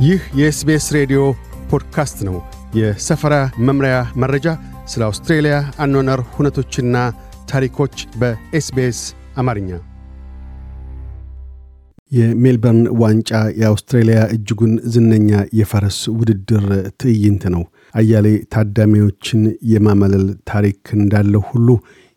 ይህ የኤስቤስ ሬዲዮ ፖድካስት ነው። የሰፈራ መምሪያ መረጃ፣ ስለ አውስትሬልያ አኗኗር ሁነቶችና ታሪኮች በኤስቤስ አማርኛ። የሜልበርን ዋንጫ የአውስትሬልያ እጅጉን ዝነኛ የፈረስ ውድድር ትዕይንት ነው። አያሌ ታዳሚዎችን የማመለል ታሪክ እንዳለው ሁሉ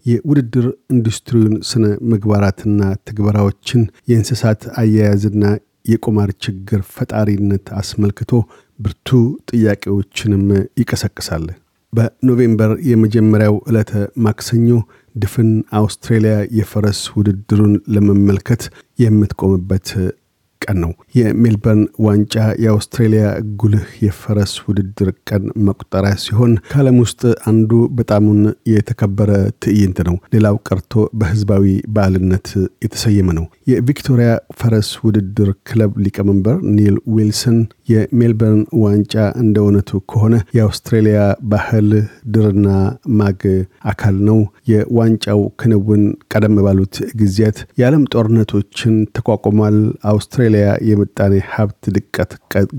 የውድድር ኢንዱስትሪውን ስነ ምግባራትና ትግበራዎችን የእንስሳት አያያዝና የቁማር ችግር ፈጣሪነት አስመልክቶ ብርቱ ጥያቄዎችንም ይቀሰቅሳል። በኖቬምበር የመጀመሪያው ዕለተ ማክሰኞ ድፍን አውስትሬልያ የፈረስ ውድድሩን ለመመልከት የምትቆምበት ቀን ነው። የሜልበርን ዋንጫ የአውስትሬልያ ጉልህ የፈረስ ውድድር ቀን መቁጠሪያ ሲሆን ከዓለም ውስጥ አንዱ በጣሙን የተከበረ ትዕይንት ነው። ሌላው ቀርቶ በህዝባዊ በዓልነት የተሰየመ ነው። የቪክቶሪያ ፈረስ ውድድር ክለብ ሊቀመንበር ኒል ዊልሰን የሜልበርን ዋንጫ እንደ እውነቱ ከሆነ የአውስትሬልያ ባህል ድርና ማግ አካል ነው። የዋንጫው ክንውን ቀደም ባሉት ጊዜያት የዓለም ጦርነቶችን ተቋቁሟል። አውስትሬልያ የምጣኔ ሀብት ድቀት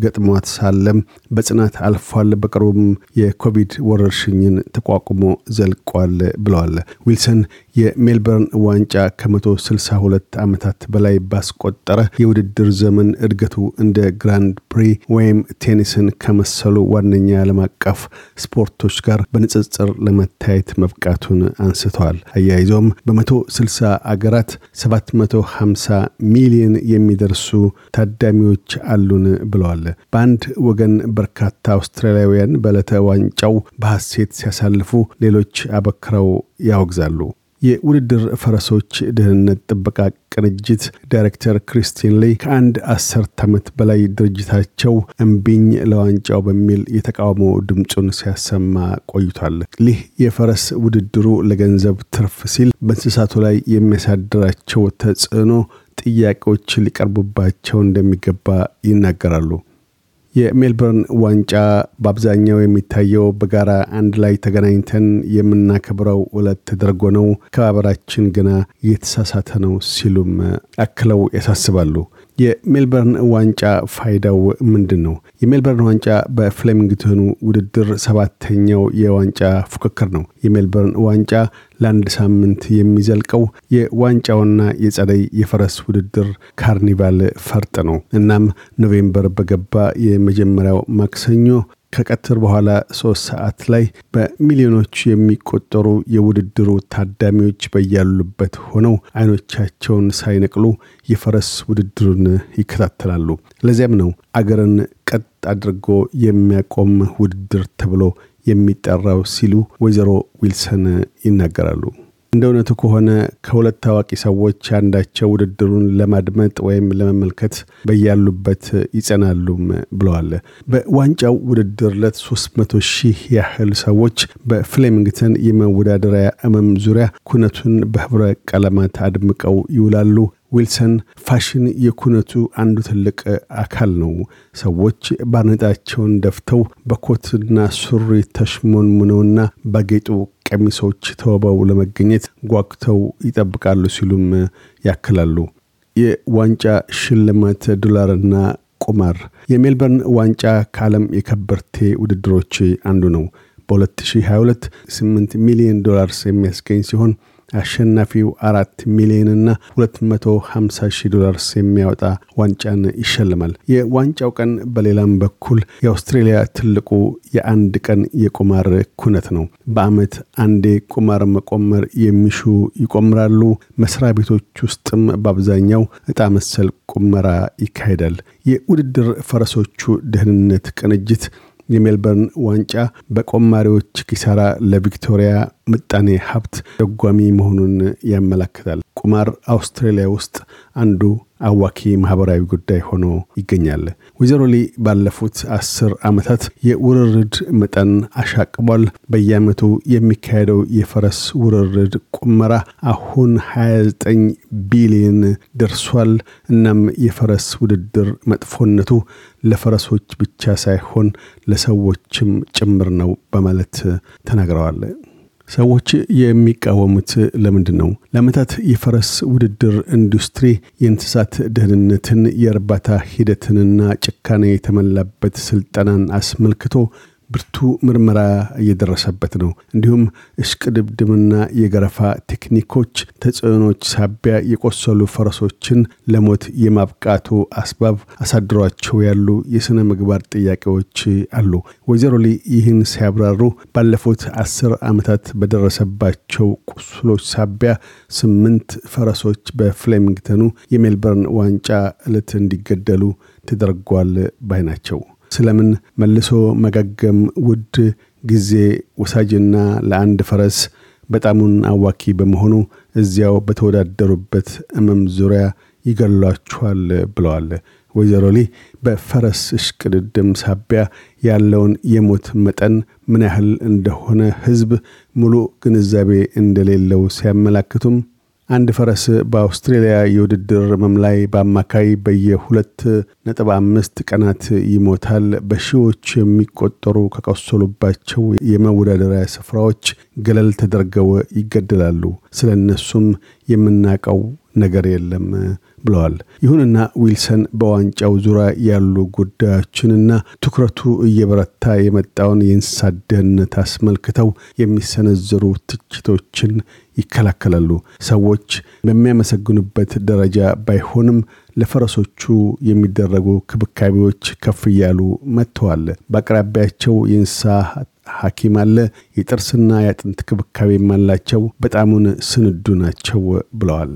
ገጥሟት ሳለም በጽናት አልፏል። በቅርቡም የኮቪድ ወረርሽኝን ተቋቁሞ ዘልቋል ብለዋል ዊልሰን። የሜልበርን ዋንጫ ከ162 ዓመታት በላይ ባስቆጠረ የውድድር ዘመን እድገቱ እንደ ግራንድ ፕሪ ወይም ቴኒስን ከመሰሉ ዋነኛ ዓለም አቀፍ ስፖርቶች ጋር በንጽጽር ለመታየት መብቃቱን አንስተዋል። አያይዘውም በ160 አገራት 750 ሚሊዮን የሚደርሱ ታዳሚዎች አሉን ብለዋል። በአንድ ወገን በርካታ አውስትራሊያውያን በዕለተ ዋንጫው በሐሴት ሲያሳልፉ፣ ሌሎች አበክረው ያወግዛሉ። የውድድር ፈረሶች ደህንነት ጥበቃ ቅንጅት ዳይሬክተር ክሪስቲን ሌይ ከአንድ አስርት ዓመት በላይ ድርጅታቸው እምቢኝ ለዋንጫው በሚል የተቃውሞ ድምፁን ሲያሰማ ቆይቷል። ይህ የፈረስ ውድድሩ ለገንዘብ ትርፍ ሲል በእንስሳቱ ላይ የሚያሳድራቸው ተጽዕኖ ጥያቄዎች ሊቀርቡባቸው እንደሚገባ ይናገራሉ። የሜልበርን ዋንጫ በአብዛኛው የሚታየው በጋራ አንድ ላይ ተገናኝተን የምናከብረው ዕለት ተደርጎ ነው። አከባበራችን ግና የተሳሳተ ነው ሲሉም አክለው ያሳስባሉ። የሜልበርን ዋንጫ ፋይዳው ምንድን ነው? የሜልበርን ዋንጫ በፍሌሚንግተኑ ውድድር ሰባተኛው የዋንጫ ፉክክር ነው። የሜልበርን ዋንጫ ለአንድ ሳምንት የሚዘልቀው የዋንጫውና የጸደይ የፈረስ ውድድር ካርኒቫል ፈርጥ ነው። እናም ኖቬምበር በገባ የመጀመሪያው ማክሰኞ ከቀትር በኋላ ሶስት ሰዓት ላይ በሚሊዮኖች የሚቆጠሩ የውድድሩ ታዳሚዎች በያሉበት ሆነው አይኖቻቸውን ሳይነቅሉ የፈረስ ውድድሩን ይከታተላሉ። ለዚያም ነው አገርን ቀጥ አድርጎ የሚያቆም ውድድር ተብሎ የሚጠራው ሲሉ ወይዘሮ ዊልሰን ይናገራሉ። እንደ እውነቱ ከሆነ ከሁለት ታዋቂ ሰዎች አንዳቸው ውድድሩን ለማድመጥ ወይም ለመመልከት በያሉበት ይጸናሉም ብለዋል። በዋንጫው ውድድር ዕለት 300 ሺህ ያህል ሰዎች በፍሌሚንግተን የመወዳደሪያ መም ዙሪያ ኩነቱን በህብረ ቀለማት አድምቀው ይውላሉ። ዊልሰን ፋሽን የኩነቱ አንዱ ትልቅ አካል ነው። ሰዎች ባርኔጣቸውን ደፍተው በኮትና ሱሪ ተሽሞንሙነውና ባጌጡ ቀሚሶች ተውበው ለመገኘት ጓጉተው ይጠብቃሉ ሲሉም ያክላሉ። የዋንጫ ሽልማት ዶላርና ቁማር የሜልበርን ዋንጫ ከዓለም የከበርቴ ውድድሮች አንዱ ነው። በ2022 8 ሚሊዮን ዶላርስ የሚያስገኝ ሲሆን አሸናፊው አራት ሚሊዮንና 250 ሺህ ዶላርስ የሚያወጣ ዋንጫን ይሸልማል። የዋንጫው ቀን በሌላም በኩል የአውስትሬሊያ ትልቁ የአንድ ቀን የቁማር ኩነት ነው። በአመት አንዴ ቁማር መቆመር የሚሹ ይቆምራሉ። መስሪያ ቤቶች ውስጥም በአብዛኛው እጣ መሰል ቁመራ ይካሄዳል። የውድድር ፈረሶቹ ደህንነት ቅንጅት የሜልበርን ዋንጫ በቆማሪዎች ኪሳራ ለቪክቶሪያ ምጣኔ ሀብት ደጓሚ መሆኑን ያመላክታል። ቁማር አውስትራሊያ ውስጥ አንዱ አዋኪ ማህበራዊ ጉዳይ ሆኖ ይገኛል። ወይዘሮ ሊ ባለፉት አስር ዓመታት የውርርድ መጠን አሻቅቧል። በየዓመቱ የሚካሄደው የፈረስ ውርርድ ቁመራ አሁን 29 ቢሊዮን ደርሷል። እናም የፈረስ ውድድር መጥፎነቱ ለፈረሶች ብቻ ሳይሆን ለሰዎችም ጭምር ነው በማለት ተናግረዋል። ሰዎች የሚቃወሙት ለምንድን ነው? ለአመታት የፈረስ ውድድር ኢንዱስትሪ የእንስሳት ደህንነትን፣ የእርባታ ሂደትንና ጭካኔ የተሞላበት ስልጠናን አስመልክቶ ብርቱ ምርመራ እየደረሰበት ነው። እንዲሁም እሽቅድድምና የገረፋ ቴክኒኮች ተጽዕኖች ሳቢያ የቆሰሉ ፈረሶችን ለሞት የማብቃቱ አስባብ አሳድሯቸው ያሉ የሥነ ምግባር ጥያቄዎች አሉ። ወይዘሮ ሊ ይህን ሲያብራሩ ባለፉት አስር ዓመታት በደረሰባቸው ቁስሎች ሳቢያ ስምንት ፈረሶች በፍሌሚንግተኑ የሜልበርን ዋንጫ ዕለት እንዲገደሉ ተደርጓል ባይ ናቸው። ስለምን መልሶ መጋገም ውድ ጊዜ ወሳጅና ለአንድ ፈረስ በጣሙን አዋኪ በመሆኑ እዚያው በተወዳደሩበት እመም ዙሪያ ይገሏችኋል ብለዋል። ወይዘሮ ሊ በፈረስ እሽቅድድም ሳቢያ ያለውን የሞት መጠን ምን ያህል እንደሆነ ህዝብ ሙሉ ግንዛቤ እንደሌለው ሲያመላክቱም አንድ ፈረስ በአውስትሬልያ የውድድር መም ላይ በአማካይ በየሁለት ነጥብ አምስት ቀናት ይሞታል። በሺዎች የሚቆጠሩ ከቆሰሉባቸው የመወዳደሪያ ስፍራዎች ገለል ተደርገው ይገደላሉ። ስለ እነሱም የምናውቀው ነገር የለም ብለዋል። ይሁንና ዊልሰን በዋንጫው ዙሪያ ያሉ ጉዳዮችንና ትኩረቱ እየበረታ የመጣውን የእንስሳት ደህንነት አስመልክተው የሚሰነዘሩ ትችቶችን ይከላከላሉ። ሰዎች በሚያመሰግኑበት ደረጃ ባይሆንም ለፈረሶቹ የሚደረጉ ክብካቤዎች ከፍ እያሉ መጥተዋል። በአቅራቢያቸው የእንስሳ ሐኪም አለ። የጥርስና የአጥንት ክብካቤም አላቸው። በጣሙን ስንዱ ናቸው ብለዋል።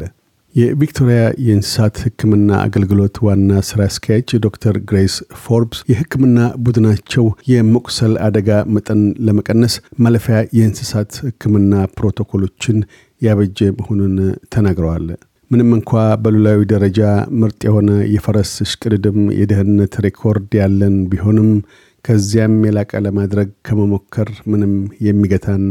የቪክቶሪያ የእንስሳት ሕክምና አገልግሎት ዋና ስራ አስኪያጅ ዶክተር ግሬስ ፎርብስ የሕክምና ቡድናቸው የመቁሰል አደጋ መጠን ለመቀነስ ማለፊያ የእንስሳት ሕክምና ፕሮቶኮሎችን ያበጀ መሆኑን ተናግረዋል። ምንም እንኳ በሉላዊ ደረጃ ምርጥ የሆነ የፈረስ እሽቅድድም የደህንነት ሬኮርድ ያለን ቢሆንም ከዚያም የላቀ ለማድረግ ከመሞከር ምንም የሚገታን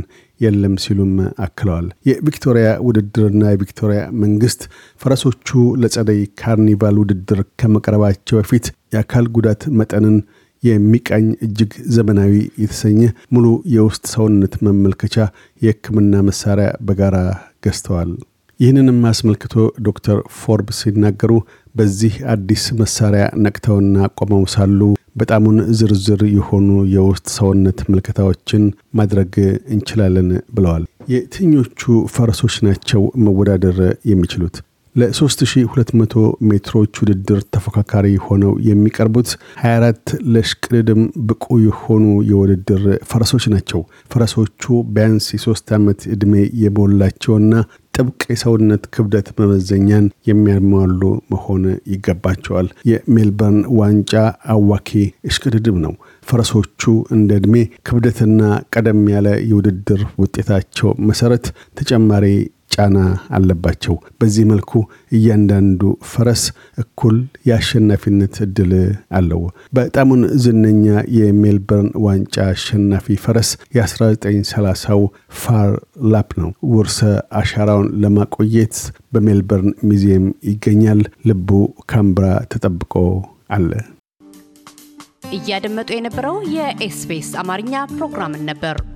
የለም ሲሉም አክለዋል። የቪክቶሪያ ውድድርና የቪክቶሪያ መንግስት ፈረሶቹ ለጸደይ ካርኒቫል ውድድር ከመቅረባቸው በፊት የአካል ጉዳት መጠንን የሚቃኝ እጅግ ዘመናዊ የተሰኘ ሙሉ የውስጥ ሰውነት መመልከቻ የህክምና መሳሪያ በጋራ ገዝተዋል። ይህንንም አስመልክቶ ዶክተር ፎርብስ ሲናገሩ በዚህ አዲስ መሳሪያ ነቅተውና ቆመው ሳሉ በጣሙን ዝርዝር የሆኑ የውስጥ ሰውነት ምልከታዎችን ማድረግ እንችላለን ብለዋል። የትኞቹ ፈረሶች ናቸው መወዳደር የሚችሉት? ለ3200 ሜትሮች ውድድር ተፎካካሪ ሆነው የሚቀርቡት 24 ለሽቅድድም ብቁ የሆኑ የውድድር ፈረሶች ናቸው። ፈረሶቹ ቢያንስ የሶስት ዓመት ዕድሜ የሞላቸውና ጥብቅ የሰውነት ክብደት መመዘኛን የሚያሟሉ መሆን ይገባቸዋል። የሜልበርን ዋንጫ አዋኪ እሽቅድድም ነው። ፈረሶቹ እንደ ዕድሜ ክብደትና ቀደም ያለ የውድድር ውጤታቸው መሰረት ተጨማሪ ጫና አለባቸው። በዚህ መልኩ እያንዳንዱ ፈረስ እኩል የአሸናፊነት እድል አለው። በጣሙን ዝነኛ የሜልበርን ዋንጫ አሸናፊ ፈረስ የ1930ው ፋር ላፕ ነው። ውርሰ አሻራውን ለማቆየት በሜልበርን ሚዚየም ይገኛል። ልቡ ካንብራ ተጠብቆ አለ። እያደመጡ የነበረው የኤስቢኤስ አማርኛ ፕሮግራምን ነበር።